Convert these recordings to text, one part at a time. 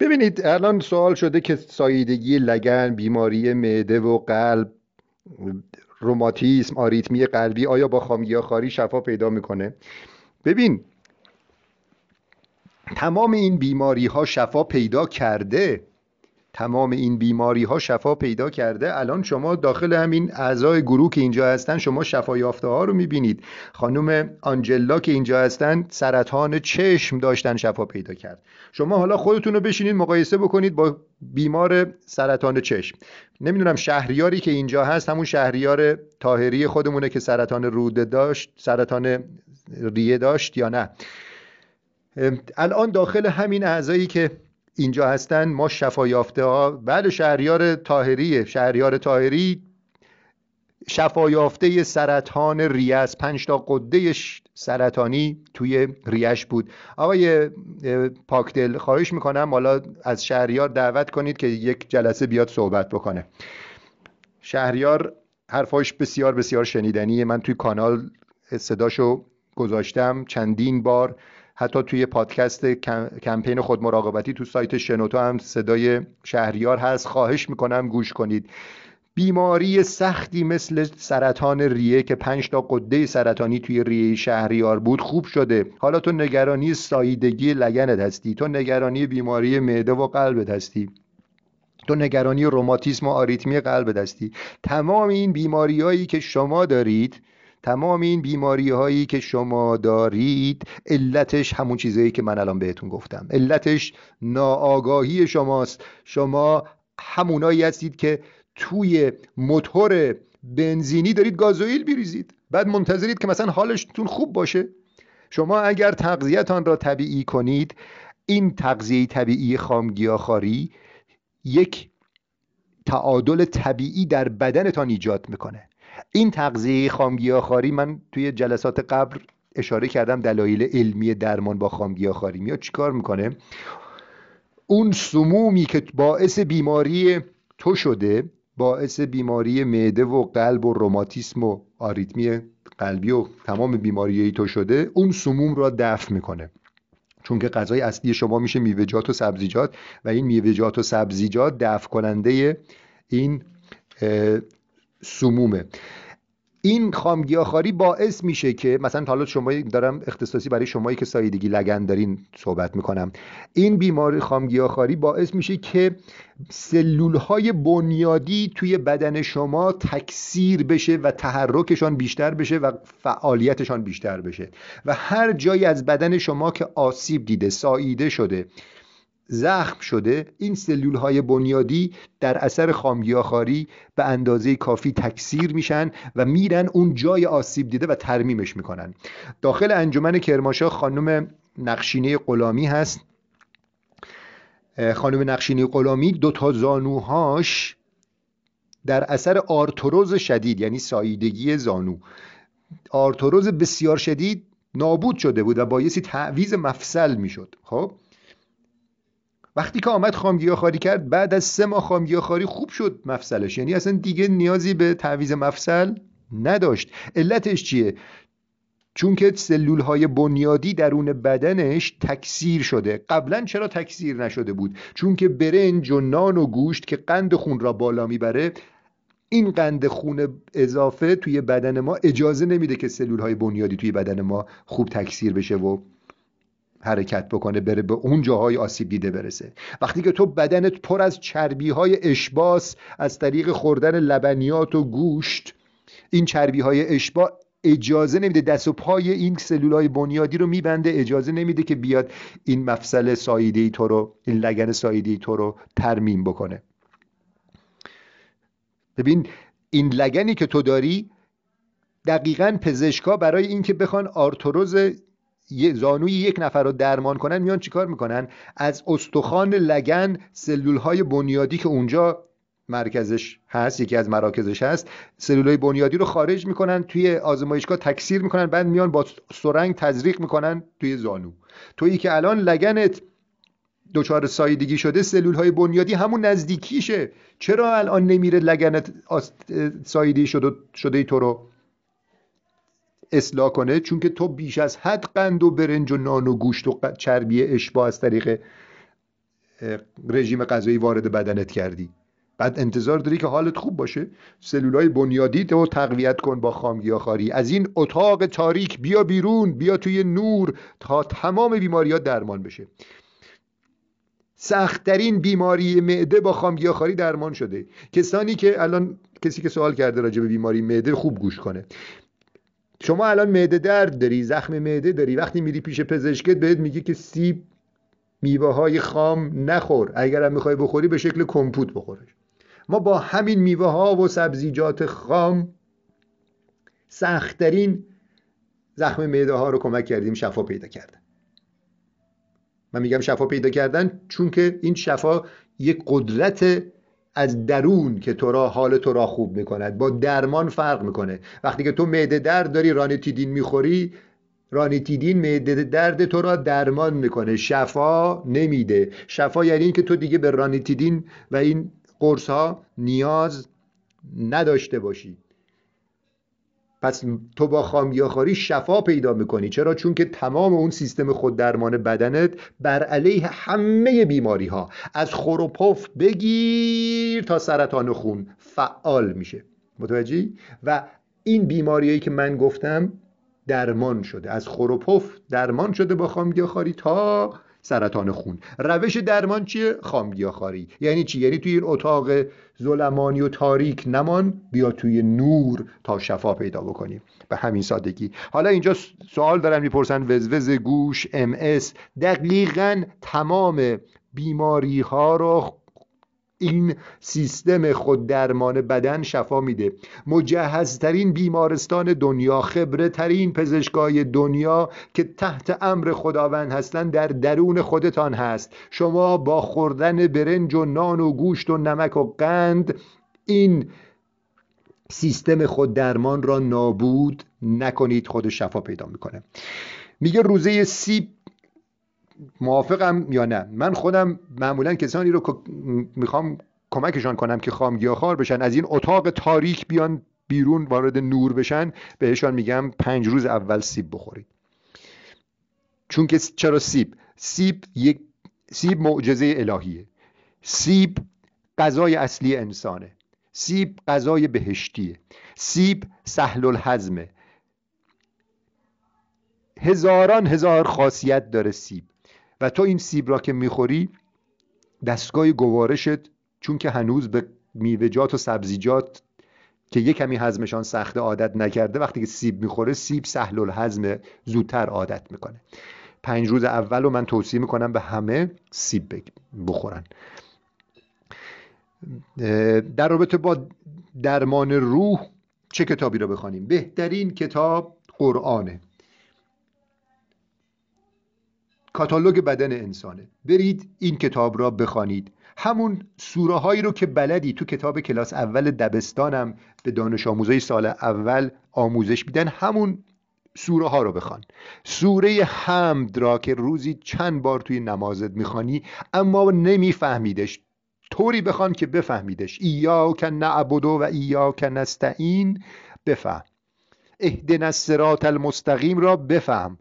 ببینید الان سوال شده که ساییدگی لگن بیماری معده و قلب روماتیسم آریتمی قلبی آیا با خامگیاخواری شفا پیدا می‌کنه؟ ببین تمام این بیماری ها شفا پیدا کرده. تمام این بیماری ها شفا پیدا کرده. الان شما داخل همین اعضای گروه که اینجا هستن شما شفا یافته ها رو می‌بینید. خانم آنجلا که اینجا هستن سرطان چشم داشتن شفا پیدا کرد. شما حالا خودتون رو بشینید مقایسه بکنید با بیمار سرطان چشم. نمی‌دونم شهریاری که اینجا هست همون شهریار تاهری خودمونه که سرطان روده داشت سرطان ریه داشت یا نه. الان داخل همین اعضایی که اینجا هستن ما شفا یافته ها بعد شهریار تاهری شهریار تاهری شفا یافته سرطان ریه پنج تا قده سرطانی توی ریش بود. آقای پاکدل خواهش می‌کنم حالا از شهریار دعوت کنید که یک جلسه بیاد صحبت بکنه. شهریار حرفاش بسیار بسیار شنیدنیه. من توی کانال صداشو گذاشتم. چندین بار حتی توی پادکست کمپین خود مراقبتی تو سایت شنوتو هم صدای شهریار هست. خواهش می‌کنم گوش کنید. بیماری سختی مثل سرطان ریه که پنج تا قده سرطانی توی ریه شهریار بود خوب شده. حالا تو نگرانی ساییدگی لگنت هستی. تو نگرانی بیماری معده و قلبت هستی. تو نگرانی روماتیسم و آریتمی قلبت هستی. تمام این بیماری هایی که شما دارید تمام این بیماری هایی که شما دارید علتش همون چیزایی که من الان بهتون گفتم. علتش ناآگاهی شماست. شما همونایی هستید که توی موتور بنزینی دارید گازوئیل بیریزید بعد منتظرید که مثلا حالشتون خوب باشه. شما اگر تغذیهتان را طبیعی کنید این تغذیه طبیعی خامگیاخواری یک تعادل طبیعی در بدنتان ایجاد می‌کنه. این تغذیه خامگیاخواری من توی جلسات قبل اشاره کردم دلایل علمی درمان با خامگیاخواری. میاد چیکار می‌کنه؟ اون سمومی که باعث بیماری تو شده باعث بیماری معده و قلب و روماتیسم و آریتمی قلبی و تمام بیماری تو شده اون سموم را دفع می‌کنه. چون که غذای اصلی شما میشه میوه‌جات و سبزیجات و این میوه‌جات و سبزیجات دفع کننده این سمومه. این خامگیاخواری باعث میشه که مثلا حالا شما دارم اختصاصی برای شمایی که سایدگی لگن دارین صحبت می‌کنم. این بیماری خامگیاخواری باعث میشه که سلول های بنیادی توی بدن شما تکثیر بشه و تحرکشان بیشتر بشه و فعالیتشان بیشتر بشه. و هر جایی از بدن شما که آسیب دیده ساییده شده زخم شده این سلول های بنیادی در اثر خامگیاخواری به اندازه کافی تکثیر میشن و میرن اون جای آسیب دیده و ترمیمش می‌کنن. داخل انجمن کرماشا خانم نقشینه غلامی هست. خانم نقشینه غلامی دو تا زانوهاش در اثر آرتروز شدید یعنی ساییدگی زانو. آرتروز بسیار شدید نابود شده بود و بایستی تعویز مفصل می‌شد. خب؟ وقتی که آمد خاری کرد بعد از سه ماه خاری خوب شد مفصلش. یعنی اصلا دیگه نیازی به تعویز مفصل نداشت. علتش چیه؟ چون که سلول های بنیادی درون بدنش تکثیر شده. قبلا چرا تکثیر نشده بود؟ چون که برنج و نان و گوشت که قند خون را بالا می‌بره این قند خون اضافه توی بدن ما اجازه نمیده که سلول های بنیادی توی بدن ما خوب تکثیر بشه و حرکت بکنه بره به اون جاهای آسیب دیده برسه. وقتی که تو بدنت پر از چربی های اشباس از طریق خوردن لبنیات و گوشت این چربی های اشبا اجازه نمیده دست و پای این سلول های بنیادی رو میبنده اجازه نمیده که بیاد این مفصل ساییده ای تو رو این لگن ساییده ای تو رو ترمیم بکنه. ببین این لگنی که تو داری دقیقا پزشکا برای اینکه بخوان آرتروز زانوی یک نفر رو درمان کنن میان چیکار می‌کنن؟ از استخوان لگن سلول های بنیادی که اونجا مرکزش هست یکی از مراکزش هست سلول های بنیادی رو خارج می‌کنن توی آزمایشگاه تکثیر می‌کنن بعد میان با سرنگ تزریق می‌کنن توی زانو. تویی که الان لگنت دچار سایدگی شده سلول های بنیادی همون نزدیکیشه. چرا الان نمیره لگنت سایدی شده شده تو رو؟ اصلاح کنه چون که تو بیش از حد قند و برنج و نان و گوشت و چربی اشبا از طریق رژیم غذایی وارد بدنت کردی. بعد انتظار داری که حالت خوب باشه. سلولای بنیادی رو تقویت کن با خامگیاخواری از این اتاق تاریک بیا بیرون بیا توی نور تا تمام بیماری ها درمان بشه. سختترین بیماری معده با خامگیاخواری درمان شده. کسانی که الان کسی که سوال کرده راجع به بیماری معده خوب گوش کنه. شما الان معده درد داری زخم معده داری وقتی میری پیش پزشکت بهت میگه که سیب میوه های خام نخور. اگر هم می‌خوای بخوری به شکل کمپوت بخورش. ما با همین میوه ها و سبزیجات خام سختترین زخم معده ها رو کمک کردیم شفا پیدا کردن. من میگم شفا پیدا کردن چون که این شفا یک قدرت از درون که تو را حال تو را خوب می‌کند. با درمان فرق می‌کنه. وقتی که تو معده درد داری رانیتیدین می‌خوری رانیتیدین معده درد تو را درمان می‌کنه. شفا نمیده. شفا یعنی این که تو دیگه به رانیتیدین و این قرص ها نیاز نداشته باشی. پس تو با خامگیاخواری شفا پیدا می‌کنی. چرا؟ چون که تمام اون سیستم خود درمان بدنت بر علیه همه بیماری ها از خروپف بگیر تا سرطان خون فعال میشه. متوجهی؟ و این بیماریایی که من گفتم درمان شده. از خروپف درمان شده با خامگیاخواری تا سرطان خون. روش درمان چیه؟ خامگیاخواری یعنی چی؟ یعنی توی این اتاق ظلمانی و تاریک نمان بیا توی نور تا شفا پیدا بکنیم. به همین سادگی. حالا اینجا سوال دارن می‌پرسن وزوز گوش ام اس دقیقا تمام بیماری ها رو این سیستم خود درمان بدن شفا میده. مجهزترین بیمارستان دنیا خبره ترین پزشکای دنیا که تحت امر خداوند هستند در درون خودتان هست. شما با خوردن برنج و نان و گوشت و نمک و قند این سیستم خود درمان را نابود نکنید خود شفا پیدا می‌کنه. میگه روزه سیب موافقم یا نه. من خودم معمولا کسانی رو می‌خوام کمکشان کنم که خامگیاخوار بشن. از این اتاق تاریک بیان بیرون وارد نور بشن بهشان میگم پنج روز اول سیب بخورید. چون که چرا سیب؟ سیب یک سیب معجزه الهیه. سیب غذای اصلی انسانه. سیب غذای بهشتیه. سیب سهل الهضمه هزاران هزار خاصیت داره سیب. و تو این سیب را که می‌خوری دستگاه گوارشت چون که هنوز به میوهجات و سبزیجات که یک کمی هضمشان سخت عادت نکرده وقتی که سیب می‌خوره سیب سهل الهضم زودتر عادت می‌کنه. پنج روز اول رو من توصیه می‌کنم به همه سیب بخورن. در رابطه با درمان روح چه کتابی رو بخوانیم؟ بهترین کتاب قرآنه. کاتالوگ بدن انسانه. برید این کتاب را بخوانید. همون سوره هایی رو که بلدی تو کتاب کلاس اول دبستانم به دانش آموزای سال اول آموزش میدن همون سوره ها رو بخوان. سوره حمد را که روزی چند بار توی نمازت می‌خوانی اما نمیفهمیدش. طوری بخوان که بفهمیدش. ایاک نعبدو و ایاک نستعین. بفهم. اهدنا الصراط المستقیم را بفهم.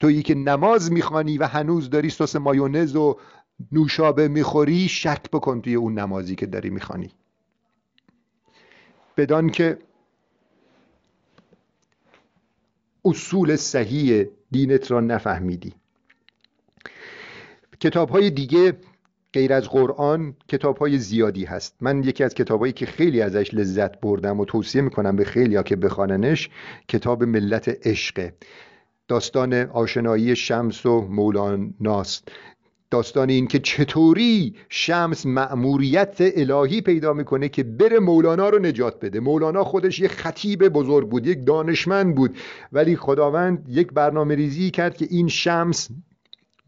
تویی که نماز می‌خوانی و هنوز داری سس مایونز و نوشابه می‌خوری شک بکن توی اون نمازی که داری می‌خوانی. بدان که اصول صحیح دینت را نفهمیدی. کتاب های دیگه غیر از قرآن کتاب های زیادی هست. من یکی از کتابهایی که خیلی ازش لذت بردم و توصیه می‌کنم به خیلی که بخواننش کتاب ملت عشقه داستان آشنایی شمس و مولاناست. داستان این که چطوری شمس مأموریت الهی پیدا می‌کنه که بره مولانا رو نجات بده. مولانا خودش یک خطیب بزرگ بود یک دانشمند بود. ولی خداوند یک برنامه ریزی کرد که این شمس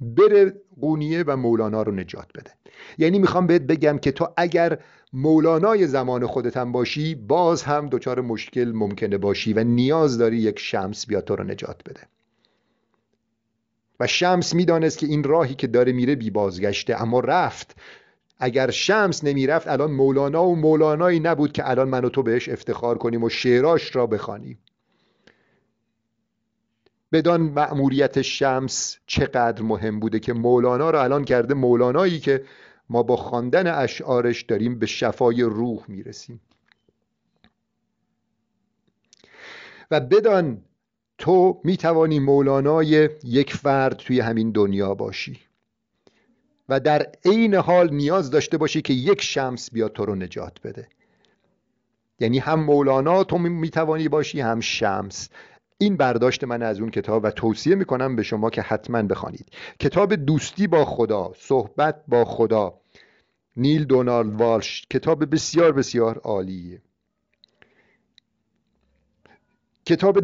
بره قونیه و مولانا رو نجات بده. یعنی می‌خوام بهت بگم که تو اگر مولانای زمان خودت هم باشی باز هم دچار مشکل ممکنه باشی و نیاز داری یک شمس بیا تو رو نجات بده. و شمس می‌دانست که این راهی که داره میره بی بازگشته. اما رفت. اگر شمس نمی‌رفت الان مولانا و مولانایی نبود که الان من و تو بهش افتخار کنیم و شعراش را بخوانیم. بدان مأموریت شمس چقدر مهم بوده که مولانا رو الان کرده مولانایی که ما با خواندن اشعارش داریم به شفای روح می‌رسیم. و بدان تو می‌توانی مولانای یک فرد توی همین دنیا باشی و در عین حال نیاز داشته باشی که یک شمس بیاد تو رو نجات بده. یعنی هم مولانا تو می‌توانی باشی هم شمس. این برداشت من از اون کتاب و توصیه می‌کنم به شما که حتما بخوانید. کتاب دوستی با خدا صحبت با خدا. نیل دونالد والش کتاب بسیار بسیار عالیه. کتاب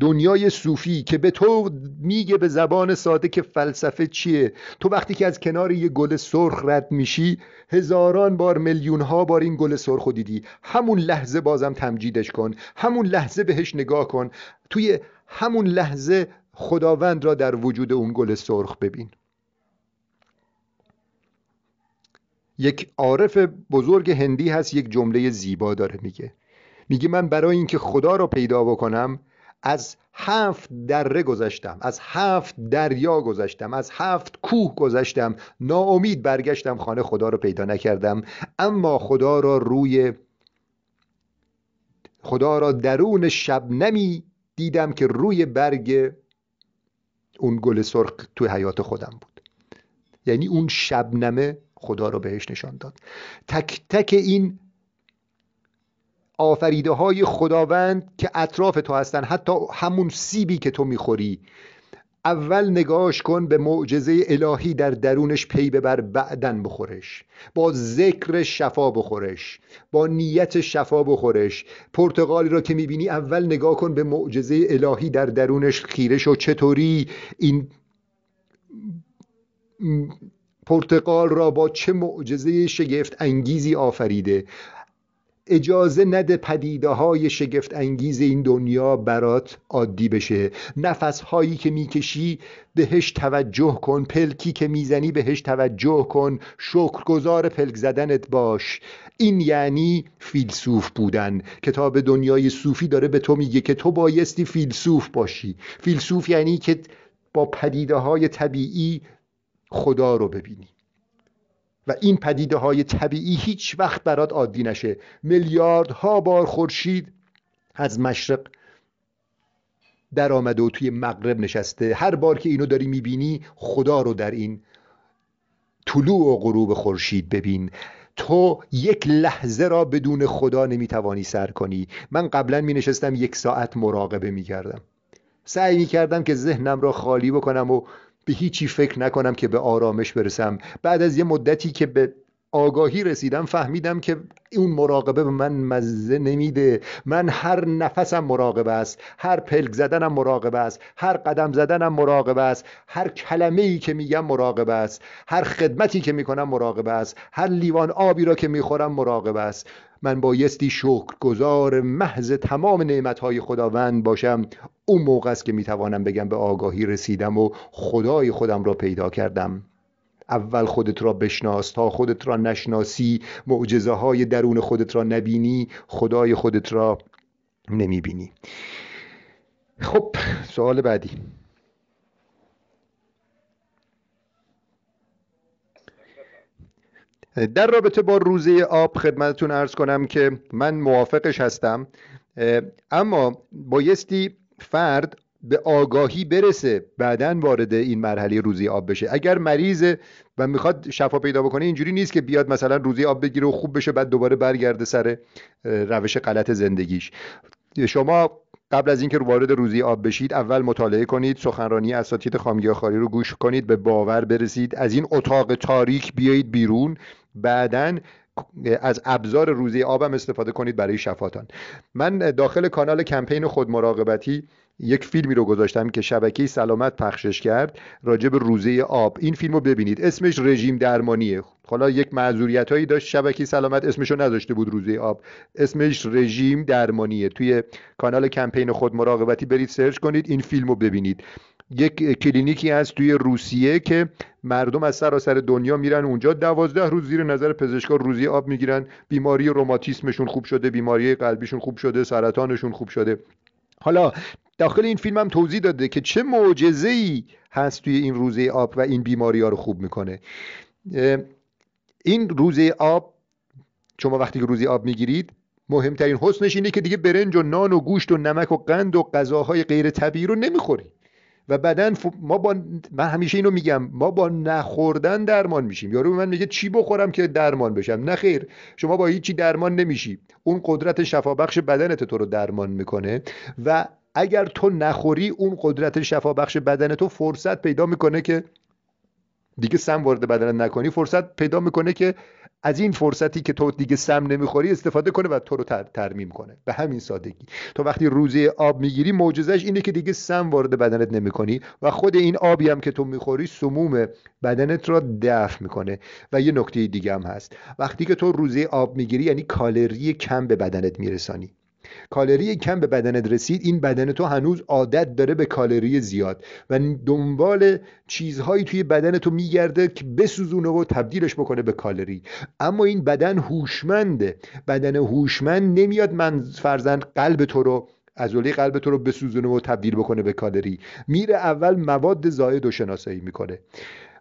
دنیای صوفی که به تو میگه به زبان ساده که فلسفه چیه؟ تو وقتی که از کنار یه گل سرخ رد میشی هزاران بار میلیون ها بار این گل سرخ دیدی. همون لحظه بازم تمجیدش کن. همون لحظه بهش نگاه کن. توی همون لحظه خداوند را در وجود اون گل سرخ ببین. یک عارف بزرگ هندی هست یک جمله زیبا داره میگه. میگه من برای اینکه خدا را پیدا بکنم از هفت دره گذشتم از هفت دریا گذشتم از هفت کوه گذشتم. ناامید برگشتم خانه خدا رو پیدا نکردم. اما خدا را روی خدا را درون شب نمی دیدم که روی برگ اون گل سرخ توی حیات خودم بود. یعنی اون شبنمه خدا رو بهش نشان داد. تک تک این آفریده های خداوند که اطراف تو هستن حتی همون سیبی که تو می‌خوری. اول نگاش کن به معجزه الهی در درونش پی ببر بعدن بخورش. با ذکر شفا بخورش. با نیت شفا بخورش. پرتغالی را که می‌بینی اول نگاه کن به معجزه الهی در درونش خیرش و چطوری این پرتغال را با چه معجزه شگفت انگیزی آفریده. اجازه نده پدیده های شگفت انگیز این دنیا برات عادی بشه. نفس هایی که می‌کشی بهش توجه کن. پلکی که می‌زنی بهش توجه کن. شکرگزار پلک زدنت باش. این یعنی فیلسوف بودن. کتاب دنیای صوفی داره به تو میگه که تو بایستی فیلسوف باشی. فیلسوف یعنی که با پدیده های طبیعی خدا رو ببینی. و این پدیده های طبیعی هیچ وقت برات عادی نشه. میلیاردها بار خورشید از مشرق در آمده و توی مغرب نشسته. هر بار که اینو داری می‌بینی خدا رو در این طلوع و غروب خورشید ببین. تو یک لحظه را بدون خدا نمی‌توانی سر کنی. من قبلا می نشستم یک ساعت مراقبه می کردم سعی می کردم که ذهنم را خالی بکنم و به هیچی فکر نکنم که به آرامش برسم. بعد از یه مدتی که به آگاهی رسیدم فهمیدم که اون مراقبه به من مزه نمیده. من هر نفسم مراقبه است هر پلک زدنم مراقبه است هر قدم زدنم مراقبه است هر کلمه ای که میگم مراقبه است هر خدمتی که می‌کنم مراقبه است هر لیوان آبی را که می‌خورم مراقبه است. من بایستی گذار محض تمام نعمتهای خداوند باشم. اون موقع است که می‌توانم بگم به آگاهی رسیدم و خدای خودم را پیدا کردم. اول خودت را بشناس تا خودت را نشناسی معجزه های درون خودت را نبینی خدای خودت را نمی‌بینی. خب سوال بعدی. در رابطه با روزه آب خدمتتون ارز کنم که من موافقش هستم. اما بایستی فرد به آگاهی برسه بعدا وارد این مرحله روزی آب بشه. اگر مریض و می‌خواد شفا پیدا بکنه اینجوری نیست که بیاد مثلا روزی آب بگیره و خوب بشه بعد دوباره برگرده سر روش غلط زندگیش. شما قبل از اینکه وارد روزی آب بشید اول مطالعه کنید سخنرانی اساتید خامگیاخواری رو گوش کنید به باور برسید از این اتاق تاریک بیایید بیرون. بعدا از ابزار روزی آبم استفاده کنید برای شفاتان. من داخل کانال کمپین خود مراقبتی یک فیلمی رو گذاشتم که شبکه سلامت پخشش کرد راجع به روزه آب. این فیلم رو ببینید. اسمش رژیم درمانیه. حالا یک معذوریت هایی داشت شبکه سلامت اسمش رو نذاشته بود روزه آب. اسمش رژیم درمانیه. توی کانال کمپین خود مراقبتی برید سرچ کنید. این فیلم رو ببینید. یک کلینیکی هست توی روسیه که مردم از سراسر دنیا میرن اونجا. دوازده روز زیر نظر پزشکا روزی آب می‌گیرن. بیماری روماتیسمشون خوب شده بیماری قلبیشون خوب شده سرطانشون خوب شده. حالا داخل این فیلم هم توضیح داده که چه معجزه ای هست توی این روزه آب و این بیماری ها رو خوب می‌کنه. این روزه آب شما وقتی که روزی آب می‌گیرید مهمترین حسنش اینه که دیگه برنج و نان و گوشت و نمک و قند و غذاهای غیر طبیعی رو نمی‌خوری. و بدن ما با من همیشه اینو میگم ما با نخوردن درمان میشیم. یارو من میگه چی بخورم که درمان بشم؟ نه خیر شما با هیچی درمان نمیشی. اون قدرت شفابخش بدنت تو رو درمان می‌کنه و اگر تو نخوری اون قدرت شفابخش بدن تو فرصت پیدا می‌کنه که دیگه سم وارد بدن نکنی فرصت پیدا می‌کنه که از این فرصتی که تو دیگه سم نمی‌خوری استفاده کنه و تو رو ترمیم کنه. به همین سادگی. تو وقتی روزه آب می‌گیری معجزش اینه که دیگه سم وارد بدنت نمی‌کنی و خود این آبی هم که تو می‌خوری سموم بدنت را دفع می‌کنه و یه نکته دیگه هم هست. وقتی که تو روزه آب می‌گیری یعنی کالری کم به بدنت میرسانی. کالری کم به بدنت رسید این بدن تو هنوز عادت داره به کالری زیاد. و دنبال چیزهایی توی بدن تو میگرده که بسوزونه و تبدیلش بکنه به کالری. اما این بدن هوشمنده. بدن هوشمند نمیاد من فرزن قلب تو رو عضله قلب تو رو بسوزونه و تبدیل بکنه به کالری. میره اول مواد زائد و شناسایی می‌کنه.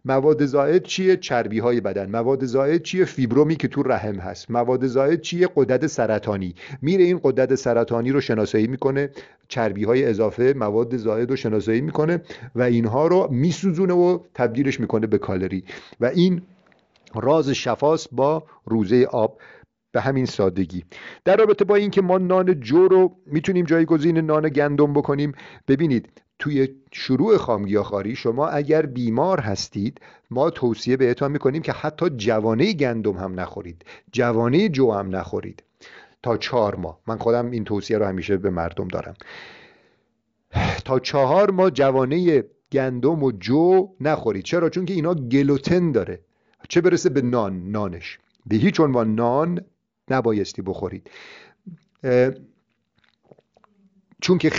مواد زائد چیه؟ چربی های بدن. مواد زائد چیه؟ فیبرومی که تو رحم هست. مواد زائد چیه؟ قدرت سرطانی. میره این قدرت سرطانی رو شناسایی می‌کنه. چربی های اضافه مواد زائد رو شناسایی می‌کنه و اینها رو میسوزونه و تبدیلش می‌کنه به کالری. و این راز شفاست با روزه آب. به همین سادگی. در رابطه با اینکه ما نان جو رو می‌تونیم جایگزین نان گندم بکنیم ببینید توی شروع خامگیاخواری شما اگر بیمار هستید ما توصیه بهتان می‌کنیم که حتی جوانه گندم هم نخورید. جوانه جو هم نخورید. تا چهار ماه. من خودم این توصیه رو همیشه به مردم دارم. تا چهار ماه جوانه گندم و جو نخورید. چرا؟ چون که اینا گلوتن داره. چه برسه به نان؟ نانش. به هیچ عنوان نان نبایستی بخورید. چون که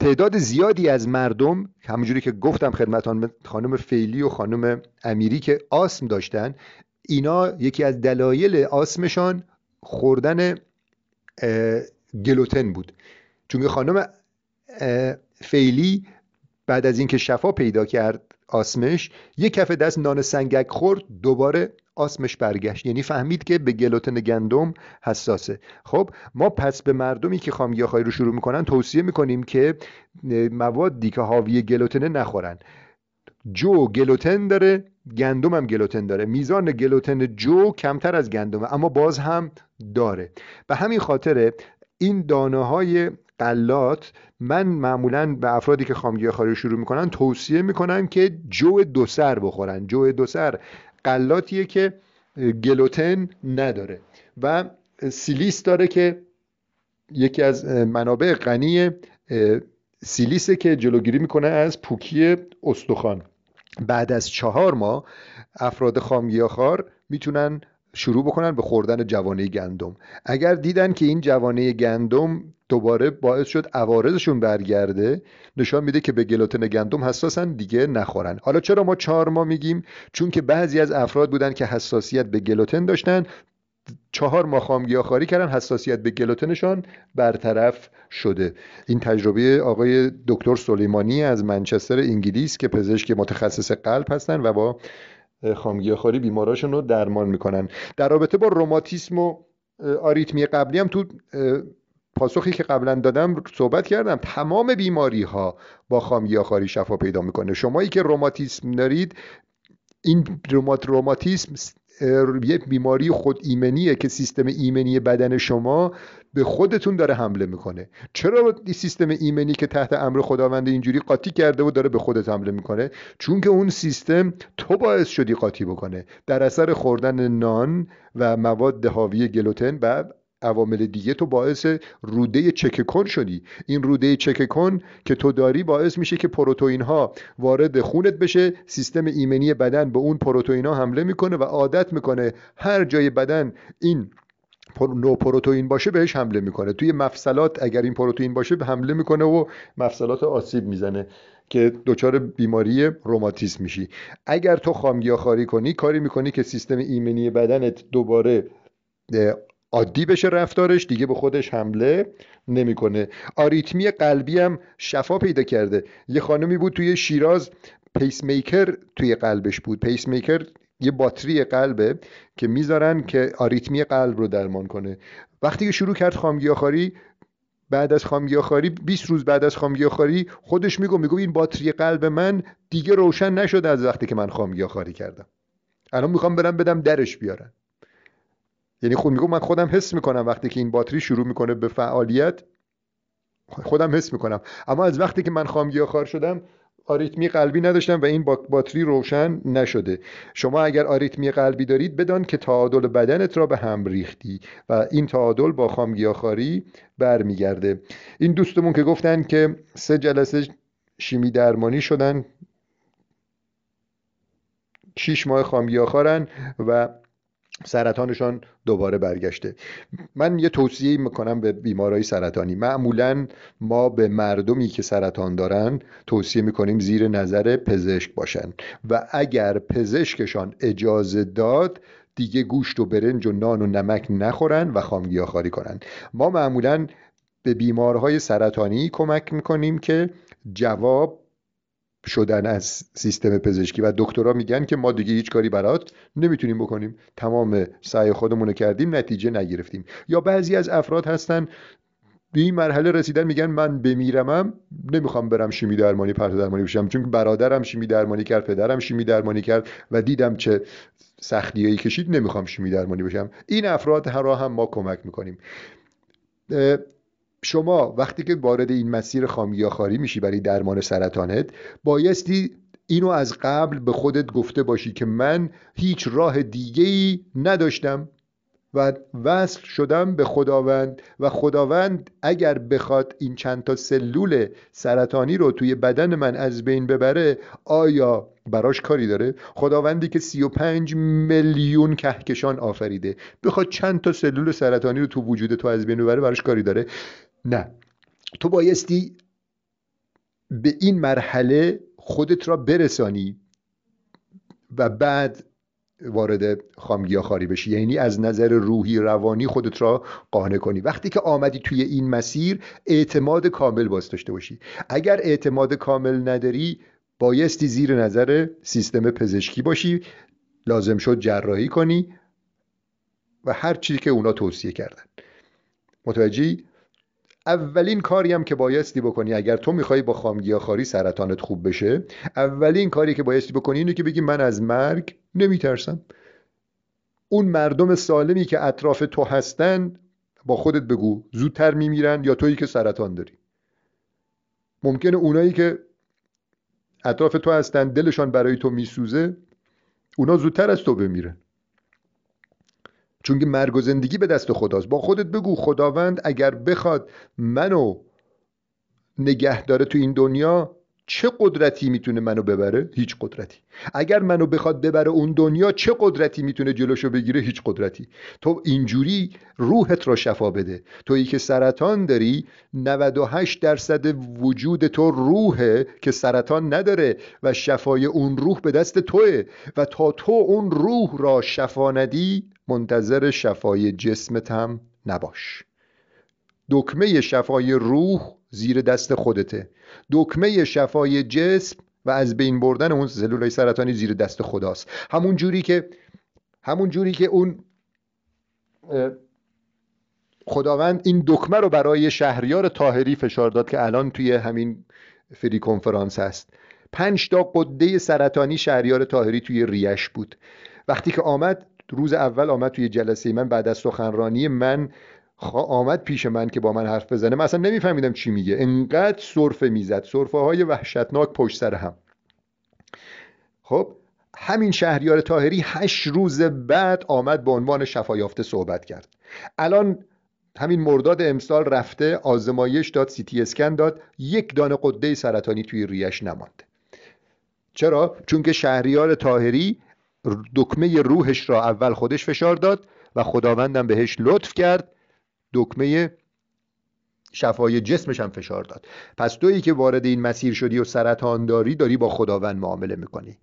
تعداد زیادی از مردم همونجوری که گفتم خدمتان خانم فیلی و خانم امیری که آسم داشتن اینا یکی از دلایل آسمشان خوردن گلوتن بود. چون خانم فیلی بعد از اینکه شفا پیدا کرد آسمش یک کف دست نان سنگک خورد دوباره آسمش برگشت. یعنی فهمید که به گلوتن گندم حساسه. خب ما پس به مردمی که خامگیاخواری رو شروع می‌کنن توصیه می‌کنیم که موادی که حاوی گلوتن نخورن. جو گلوتن داره گندم هم گلوتن داره. میزان گلوتن جو کمتر از گندمه اما باز هم داره. به همین خاطر این دانه های قلات من معمولا به افرادی که خامگیاخواری رو شروع می‌کنن توصیه می‌کنم که جو دو سر بخورن. جو دو سر قلاتیه که گلوتن نداره و سیلیس داره که یکی از منابع غنی سیلیسه که جلوگیری می‌کنه از پوکی استخوان. بعد از چهار ماه افراد خامگیاخوار می‌تونن شروع بکنن به خوردن جوانه گندم. اگر دیدن که این جوانه گندم دوباره باعث شد عوارضشون برگرده نشان میده که به گلوتن گندم حساسن دیگه نخورن. حالا چرا ما چهار ماه میگیم؟ چون که بعضی از افراد بودن که حساسیت به گلوتن داشتن چهار ماه خامگیاخواری کردن حساسیت به گلوتنشان برطرف شده. این تجربه آقای دکتر سلیمانی از منچستر انگلیس که پزشک متخصص قلب هستن و با خامگیاخواری بیماراشون رو درمان می‌کنن. در رابطه با روماتیسم و آریتمی قبلی هم تو پاسخی که قبلا دادم صحبت کردم تمام بیماری ها با خامگیاخواری شفا پیدا می‌کنه. شمایی که روماتیسم دارید این رومات روماتیسم یه بیماری خود ایمنیه که سیستم ایمنی بدن شما به خودتون داره حمله می‌کنه. چرا این سیستم ایمنی که تحت امر خداوند اینجوری قاطی کرده و داره به خودت حمله می‌کنه؟ چون که اون سیستم تو باعث شدی قاطی بکنه. در اثر خوردن نان و مواد حاوی گلوتن و عوامل دیگه تو باعث روده چککن شدی. این روده چککن که تو داری باعث میشه که پروتئین ها وارد خونت بشه سیستم ایمنی بدن به اون پروتئین ها حمله می‌کنه و عادت می‌کنه هر جای بدن این نو پروتئین باشه بهش حمله می‌کنه. توی مفصلات اگر این پروتئین باشه بهش حمله می‌کنه و مفصلات آسیب می‌زنه که دچار بیماری روماتیسم میشی. اگر تو خامگیاخواری کنی کاری می‌کنی که سیستم ایمنی بدنت دوباره عادی بشه رفتارش دیگه به خودش حمله نمی‌کنه. آریتمی قلبی هم شفا پیدا کرده. یه خانمی بود توی شیراز پیس میکر توی قلبش بود. پیس میکر یه باتری قلبه که می‌ذارن که آریتمی قلب رو درمان کنه. وقتی که شروع کرد خامگیاخاری بعد از خامگیاخاری 20 روز بعد از خامگیاخاری خودش میگو میگو این باتری قلب من دیگه روشن نشده از وقتی که من خامگیاخاری کردم. الان می‌خوام برم بدم درش بیارن. یعنی خود میگو من خودم حس می‌کنم وقتی که این باتری شروع می‌کنه به فعالیت خودم حس می‌کنم. اما از وقتی که من خامگیاخوار شدم آریتمی قلبی نداشتم و این باتری روشن نشده. شما اگر آریتمی قلبی دارید بدان که تعادل بدنت را به هم ریختی و این تعادل با خامگیاخواری برمیگرده. این دوستمون که گفتن که سه جلسه شیمی درمانی شدن شیش ماه خامگیاخوارن و سرطانشان دوباره برگشته. من یه توصیه می‌کنم به بیمارای سرطانی. معمولا ما به مردمی که سرطان دارن توصیه می‌کنیم زیر نظر پزشک باشن. و اگر پزشکشان اجازه داد دیگه گوشت و برنج و نان و نمک نخورن و خامگیاخواری کنن. ما معمولا به بیمارهای سرطانی کمک می‌کنیم که جواب شدن از سیستم پزشکی. و دکترها میگن که ما دیگه هیچ کاری برات نمی‌تونیم بکنیم. تمام سعی خودمون کردیم نتیجه نگرفتیم. یا بعضی از افراد هستن به این مرحله رسیدن میگن من بمیرمم نمی‌خوام برم شیمی درمانی پرت درمانی بشم. چون برادرم شیمی درمانی کرد پدرم شیمی درمانی کرد و دیدم چه سختیایی کشید نمی‌خوام شیمی درمانی بشم. این افراد را هم ما کمک می‌کنیم. شما وقتی که وارد این مسیر خامیاخاری میشی برای درمان سرطانت بایستی اینو از قبل به خودت گفته باشی که من هیچ راه دیگه ای نداشتم و وصل شدم به خداوند و خداوند اگر بخواد این چند تا سلول سرطانی رو توی بدن من از بین ببره آیا براش کاری داره؟ خداوندی که 35 میلیون کهکشان آفریده بخواد چند تا سلول سرطانی رو تو وجود تو از بین ببره براش کاری داره؟ نه. تو بایستی به این مرحله خودت را برسانی و بعد وارد خاری بشی. یعنی از نظر روحی روانی خودت را قانع کنی. وقتی که آمدی توی این مسیر اعتماد کامل باز داشته باشی. اگر اعتماد کامل نداری بایستی زیر نظر سیستم پزشکی باشی لازم شد جراحی کنی و هر چیزی که اونا توصیه کردن. متوجهی؟ اولین کاری هم که بایستی بکنی اگر تو می‌خوای با خامگیاخواری سرطانت خوب بشه اولین کاری که بایستی بکنی اینه که بگی من از مرگ نمیترسم. اون مردم سالمی که اطراف تو هستن با خودت بگو زودتر میمیرن یا تویی که سرطان داری؟ ممکنه اونایی که اطراف تو هستن دلشان برای تو میسوزه اونا زودتر از تو بمیرن. چون که مرگ و زندگی به دست خداست. با خودت بگو خداوند اگر بخواد منو نگه داره تو این دنیا چه قدرتی می‌تونه منو ببره؟ هیچ قدرتی. اگر منو بخواد ببره اون دنیا چه قدرتی می‌تونه جلوشو بگیره؟ هیچ قدرتی. تو اینجوری روحت را شفا بده. تویی که سرطان داری 98 درصد وجود تو روحه که سرطان نداره و شفای اون روح به دست توه. و تا تو اون روح را شفا ندی منتظر شفای جسمت هم نباش. دکمه شفای روح زیر دست خودته. دکمه شفای جسم و از بین بردن اون سلولای سرطانی زیر دست خداست. همون جوری که همون جوری که اون خداوند این دکمه رو برای شهریار تاهری فشار داد که الان توی همین فری کنفرانس هست. پنج تا قده سرطانی شهریار تاهری توی ریش بود. وقتی که آمد روز اول آمد توی جلسه من بعد از سخنرانی من آمد پیش من که با من حرف بزنه. من اصلا نمیفهمیدم چی میگه. انقدر صرفه می‌زد. صرفه های وحشتناک پشت سر هم. خب همین شهریار تاهری هشت روز بعد آمد به عنوان شفایافته صحبت کرد. الان همین مرداد امسال رفته آزمایش داد سی اسکن داد یک دانه قده سرطانی توی ریش نمانده. چرا؟ چون که شهریار تاهری دکمه روحش را اول خودش فشار داد و خداوندم بهش لطف کرد. دکمه شفای جسمش هم فشار داد. پس تویی که وارد این مسیر شدی و سرطان داری داری با خداوند معامله می‌کنی.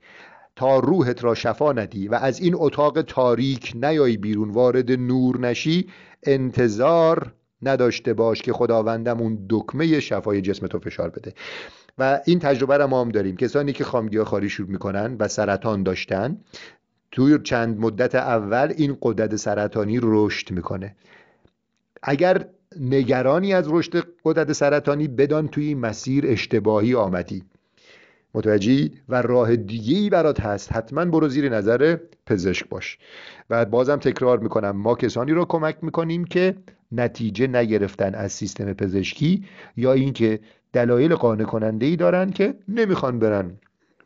تا روحت را شفا ندی و از این اتاق تاریک نیایی بیرون وارد نور نشی انتظار نداشته باش که خداوندم اون دکمه شفای تو فشار بده. و این تجربه را ما هم داریم. کسانی که خامگیاه خاری شروع می‌کنن و سرطان داشتن توی چند مدت اول این قدرت سرطانی رشد می‌کنه. اگر نگرانی از رشد قدرت سرطانی بدان توی مسیر اشتباهی آمدی. متوجهی؟ و راه دیگه ای برات هست. حتما برو زیر نظر پزشک باش. و بازم تکرار می‌کنم ما کسانی رو کمک می‌کنیم که نتیجه نگرفتن از سیستم پزشکی یا اینکه دلایل قانع کننده ای دارن که نمی‌خوان برن.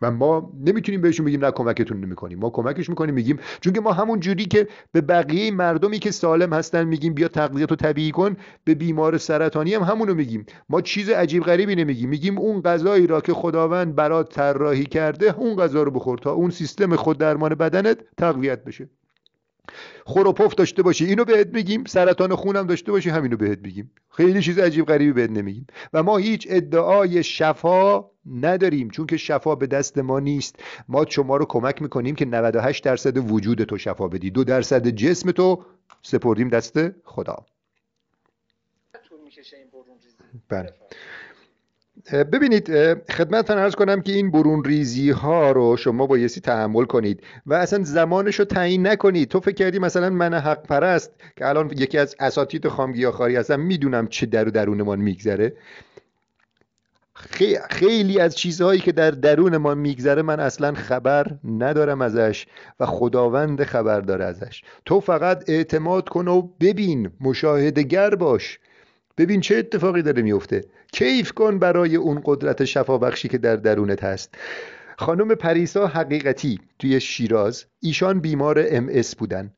و ما نمی‌تونیم بهشون بگیم نه کمکتون نمی‌کنیم. ما کمکش می‌کنیم میگیم. چون ما همون جوری که به بقیه مردمی که سالم هستن میگیم بیا تغذیه طبیعی کن به بیمار سرطانی هم همونو میگیم. ما چیز عجیب غریبی نمیگیم. میگیم اون غذایی را که خداوند برات طراحی کرده اون غذا رو بخور تا اون سیستم خود درمان بدنت تقویت بشه. خور و پف داشته باشی اینو بهت میگیم. سرطان خونم داشته باشی همینو بهت میگیم. خیلی چیز عجیب غریبی بهت نمیگیم. و ما هیچ ادعای شفا نداریم چون که شفا به دست ما نیست. ما شما رو کمک می‌کنیم که 98 درصد وجود تو شفا بدی. دو درصد جسم تو سپردیم دست خدا. بله. ببینید خدمتتان ارز کنم که این برون ریزی ها رو شما بایستی تحمل کنید و اصلا زمانش رو تعیین نکنید. تو فکر کردی مثلا من حق پرست که الان یکی از اساتید خامگیاخاری هستم می‌دونم چه در و درونمان میگذره. خیلی از چیزهایی که در درون ما میگذره من اصلا خبر ندارم ازش و خداوند خبر داره ازش. تو فقط اعتماد کن و ببین مشاهدگر باش. ببین چه اتفاقی داره میفته. کیف کن برای اون قدرت شفابخشی که در درونت هست. خانم پریسا حقیقتی توی شیراز ایشان بیمار ام بودن.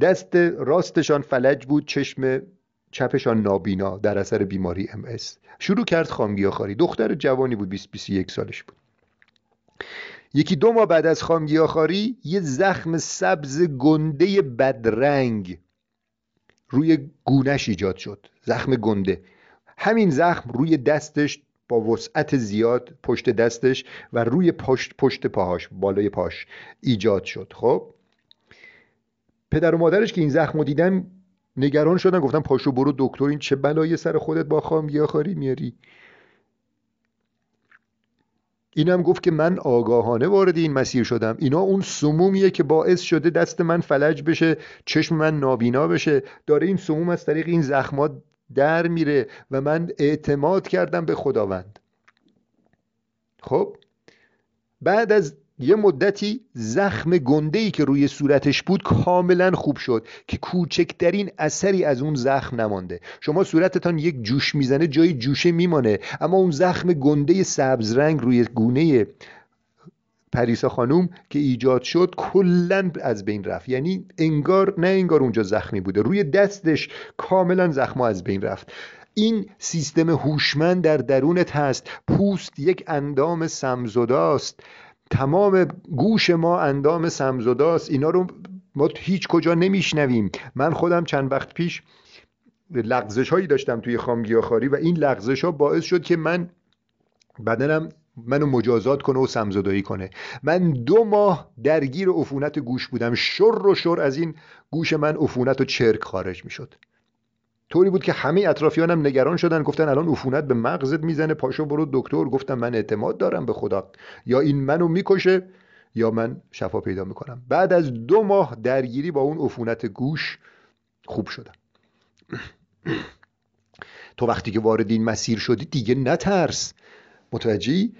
دست راستشان فلج بود چشم چپشان نابینا در اثر بیماری ام شروع کرد خامگیاخواری دختر جوانی بود 20 21 سالش بود. یکی دو ماه بعد از خامگیاخواری یه زخم سبز گنده بدرنگ روی گونش ایجاد شد. زخم گنده. همین زخم روی دستش با وسعت زیاد پشت دستش و روی پشت پشت پاهاش بالای پاش ایجاد شد. خب؟ پدر و مادرش که این زخم رو دیدن نگران شدن گفتن پاشو برو دکتر این چه بلایی سر خودت با خام گیاهخواری میاری. اینم گفت که من آگاهانه وارد این مسیر شدم. اینا اون سمومیه که باعث شده دست من فلج بشه چشم من نابینا بشه. داره این سموم از طریق این زخمات در میره و من اعتماد کردم به خداوند. خب بعد از یه مدتی زخم گنده ای که روی صورتش بود کاملا خوب شد که کوچکترین اثری از اون زخم نمانده. شما صورتتان یک جوش می‌زنه جای جوشه میمانه اما اون زخم گنده سبز رنگ روی گونه پریسا خانوم که ایجاد شد کلا از بین رفت. یعنی انگار نه انگار اونجا زخمی بوده روی دستش کاملا زخم از بین رفت. این سیستم هوشمند در درونت هست. پوست یک اندام سمزداست. تمام گوش ما اندام سمزداست. اینا رو ما هیچ کجا نمیشنویم. من خودم چند وقت پیش لغزش هایی داشتم توی خامگیاخاری و این لغزش ها باعث شد که من بدنم منو مجازات کنه و سمزدایی کنه. من دو ماه درگیر عفونت گوش بودم. شر و شر از این گوش من عفونت و چرک خارج می‌شد. طوری بود که همه اطرافیانم نگران شدن. گفتن الان عفونت به مغزت می‌زنه. پاشو برو دکتر. گفتم من اعتماد دارم به خدا. یا این منو می‌کشه یا من شفا پیدا می‌کنم. بعد از دو ماه درگیری با اون عفونت گوش خوب شدم. تو وقتی که وارد این مسیر شدی دیگه نترس. متوجهی؟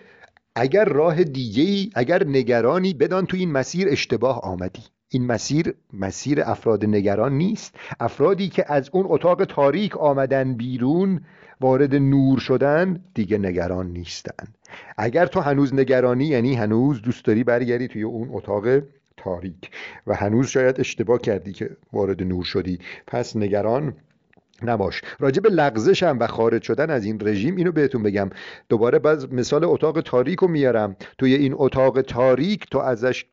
اگر راه دیگه اگر نگرانی بدان تو این مسیر اشتباه آمدی. این مسیر مسیر افراد نگران نیست. افرادی که از اون اتاق تاریک آمدن بیرون وارد نور شدن دیگه نگران نیستن. اگر تو هنوز نگرانی یعنی هنوز دوست داری برگردی توی اون اتاق تاریک و هنوز شاید اشتباه کردی که وارد نور شدی پس نگران نباش. راجع به لغزش هم و خارج شدن از این رژیم اینو بهتون بگم. دوباره باز مثال اتاق تاریک رو میارم. توی این اتاق تاریک تو ازش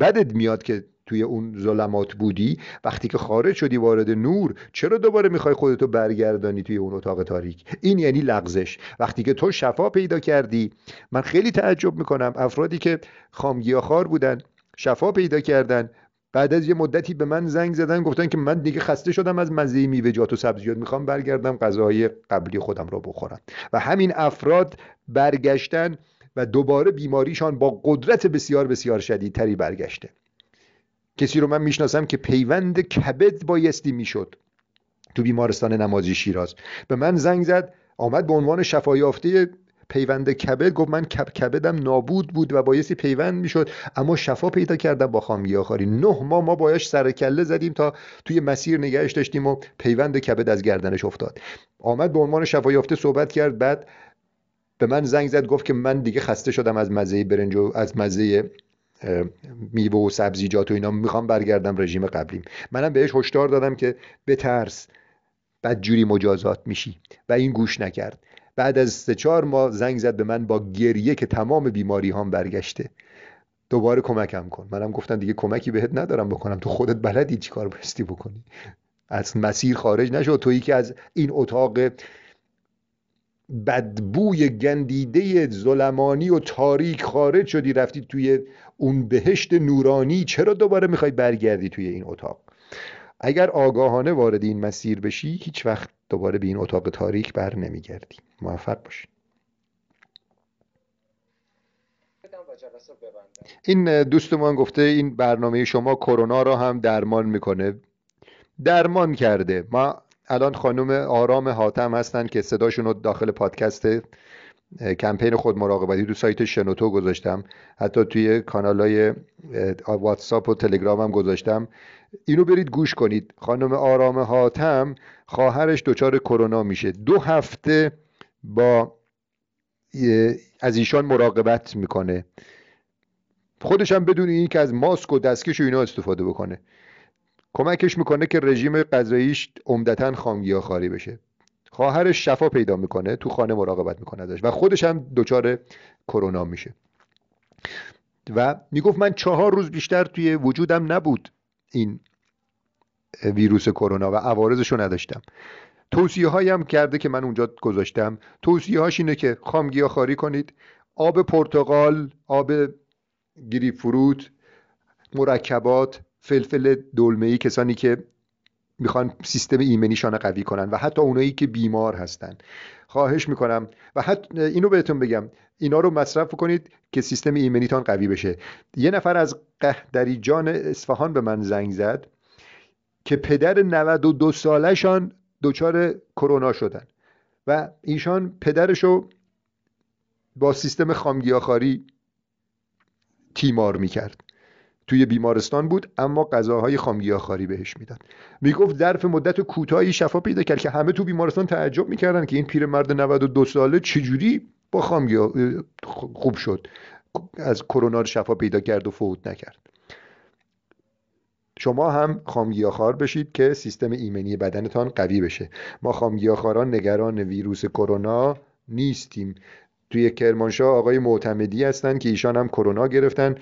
بدت میاد که توی اون ظلمات بودی؟ وقتی که خارج شدی وارد نور چرا دوباره می‌خوای خودتو برگردانی توی اون اتاق تاریک؟ این یعنی لغزش. وقتی که تو شفا پیدا کردی من خیلی تعجب می‌کنم. افرادی که خامگیاخوار بودن شفا پیدا کردن بعد از یه مدتی به من زنگ زدن گفتن که من دیگه خسته شدم از مزه میوه‌جات و سبزیجات. می‌خوام برگردم غذاهای قبلی خودم رو بخورم. و همین افراد برگشتن و دوباره بیماریشان با قدرت بسیار بسیار شدیدتری برگشته. کسی رو من می‌شناسم که پیوند کبد بایستی می‌شد تو بیمارستان نمازی شیراز. به من زنگ زد آمد به عنوان شفایافته پیوند کبد گفت من کب کبدم نابود بود و بایستی پیوند می‌شد اما شفا پیدا کردم با خامگیاخواری نه ما ما بایش سر کله زدیم تا توی مسیر نگهش داشتیم و پیوند کبد از گردنش افتاد. آمد به عنوان شفایافته صحبت کرد بعد به من زنگ زد گفت که من دیگه خسته شدم از مزه برنج و از مزه میوه و سبزیجات و اینا می‌خوام برگردم رژیم قبلیم. منم بهش هشدار دادم که بترس بدجوری مجازات میشی. و این گوش نکرد. بعد از سه چهار ماه زنگ زد به من با گریه که تمام بیماری هم برگشته. دوباره کمکم کن. منم گفتم دیگه کمکی بهت ندارم بکنم. تو خودت بلدی چی کار بستی بکنی. از مسیر خارج نشو. تویی که از این اتاق بدبوی گندیده ظلمانی و تاریک خارج شدی رفتی توی اون بهشت نورانی. چرا دوباره می‌خوای برگردی توی این اتاق؟ اگر آگاهانه وارد این مسیر بشی هیچ وقت دوباره به این اتاق تاریک بر نمیگردی. موفق باشی. این دوستمان گفته این برنامه شما کرونا را هم درمان می‌کنه. درمان کرده. ما الان خانم آرام حاتم هستن که صداشون رو داخل پادکست کمپین خود مراقبتی تو سایت شنوتو گذاشتم. حتی توی کانال های واتساپ و تلگرام هم گذاشتم. اینو برید گوش کنید. خانم آرام حاتم خواهرش دچار کرونا میشه. دو هفته با از ایشان مراقبت می‌کنه. خودش هم بدون این که از ماسک و دستکش و اینا استفاده بکنه. کمکش می‌کنه که رژیم غذاییش عمدتا خامگیاخواری بشه. خواهرش شفا پیدا می‌کنه تو خانه مراقبت می‌کنه ازش و خودش هم دچار کرونا میشه. و می‌گفت من چهار روز بیشتر توی وجودم نبود این ویروس کرونا و عوارضش رو نداشتم. توصیه هایی هم کرده که من اونجا گذاشتم. توصیه هاش اینه که خامگیاخواری کنید. آب پرتقال آب گریپ فروت مرکبات فلفل دلمه ای کسانی که می‌خوان سیستم ایمنیشان قوی کنن و حتی اونایی که بیمار هستن. خواهش می‌کنم و حتی اینو بهتون بگم. اینا رو مصرف کنید که سیستم ایمنیتان قوی بشه. یه نفر از قهدریجان اصفهان به من زنگ زد که پدر 92 سالشان دچار کرونا شدن و ایشان پدرشو با سیستم خامگیاخواری تیمار می‌کرد. توی بیمارستان بود اما غذاهای خامگیاخواری بهش می‌داد. می‌گفت ظرف مدت کوتاهی شفا پیدا کرد که همه تو بیمارستان تعجب می‌کردن که این پیرمرد 92 ساله چجوری با خامگیا خوب شد. از کرونا شفا پیدا کرد و فوت نکرد. شما هم خامگیاخوار بشید که سیستم ایمنی بدنتان قوی بشه. ما خامگیاخواران نگران ویروس کرونا نیستیم. توی کرمانشاه آقای معتمدی هستن که ایشان هم کرونا گرفتن.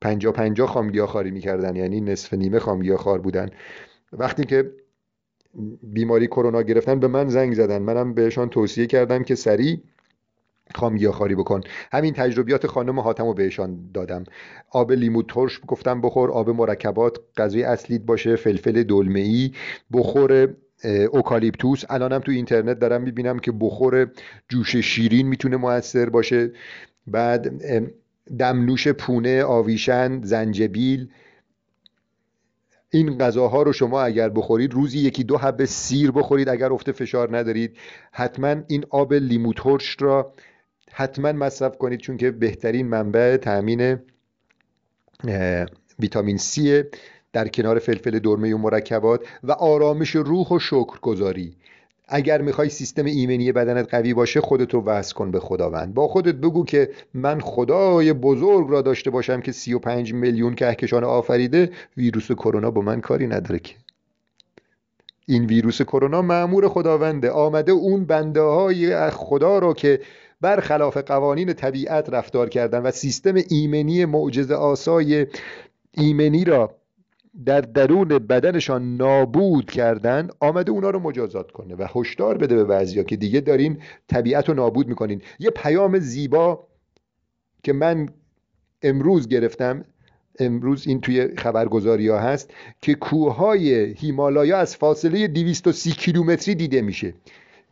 پنجا پنجا خامگیاخواری می‌کردن یعنی نصف نیمه خامگیاخوار بودن. وقتی که بیماری کرونا گرفتن به من زنگ زدن. منم بهشان توصیه کردم که سریع خامگیاخواری بکن. همین تجربیات خانم حاتم رو بهشان دادم. آب لیمو ترش گفتم بخور آب مرکبات غذای اصلیت باشه فلفل دلمه ای بخور. اوکالیپتوس. الانم تو اینترنت دارم می‌بینم که بخور جوش شیرین می‌تونه موثر باشه. بعد دمنوش پونه آویشن زنجبیل. این غذاها رو شما اگر بخورید روزی یکی دو حبه سیر بخورید اگر افت فشار ندارید. حتما این آب لیمو ترش را حتما مصرف کنید چون که بهترین منبع تامین ویتامین C در کنار فلفل دلمه و مرکبات و آرامش روح و شکرگزاری. اگر می‌خوای سیستم ایمنی بدنت قوی باشه خودتو وصل کن به خداوند. با خودت بگو که من خدای بزرگ را داشته باشم که 35 میلیون کهکشان آفریده ویروس کرونا با من کاری نداره که. این ویروس کرونا معمور خداونده. آمده اون بنده های خدا رو که برخلاف قوانین طبیعت رفتار کردن و سیستم ایمنی معجزه آسای ایمنی را در درون بدنشان نابود کردن آمده اونا رو مجازات کنه و هشدار بده به بعضیا که دیگه دارین طبیعت رو نابود می‌کنین. یه پیام زیبا که من امروز گرفتم امروز این توی خبرگزاری ها هست که کوههای هیمالایا از فاصله 230 کیلومتری دیده میشه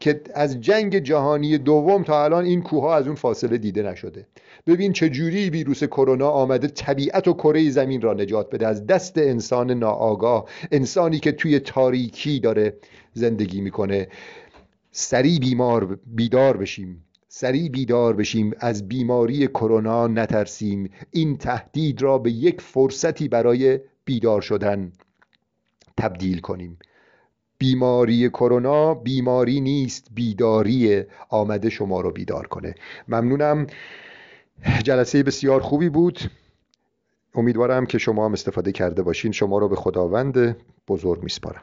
که از جنگ جهانی دوم تا الان این کوه ها از اون فاصله دیده نشده. ببین چه جوری ویروس کرونا آمده طبیعت و کره زمین را نجات بده. از دست انسان ناآگاه انسانی که توی تاریکی داره زندگی می‌کنه. سریع بیمار بیدار بشیم. سریع بیدار بشیم. از بیماری کرونا نترسیم. این تهدید را به یک فرصتی برای بیدار شدن تبدیل کنیم. بیماری کرونا بیماری نیست بیداری آمده شما رو بیدار کنه. ممنونم. جلسه بسیار خوبی بود. امیدوارم که شما هم استفاده کرده باشین. شما رو به خداوند بزرگ میسپارم.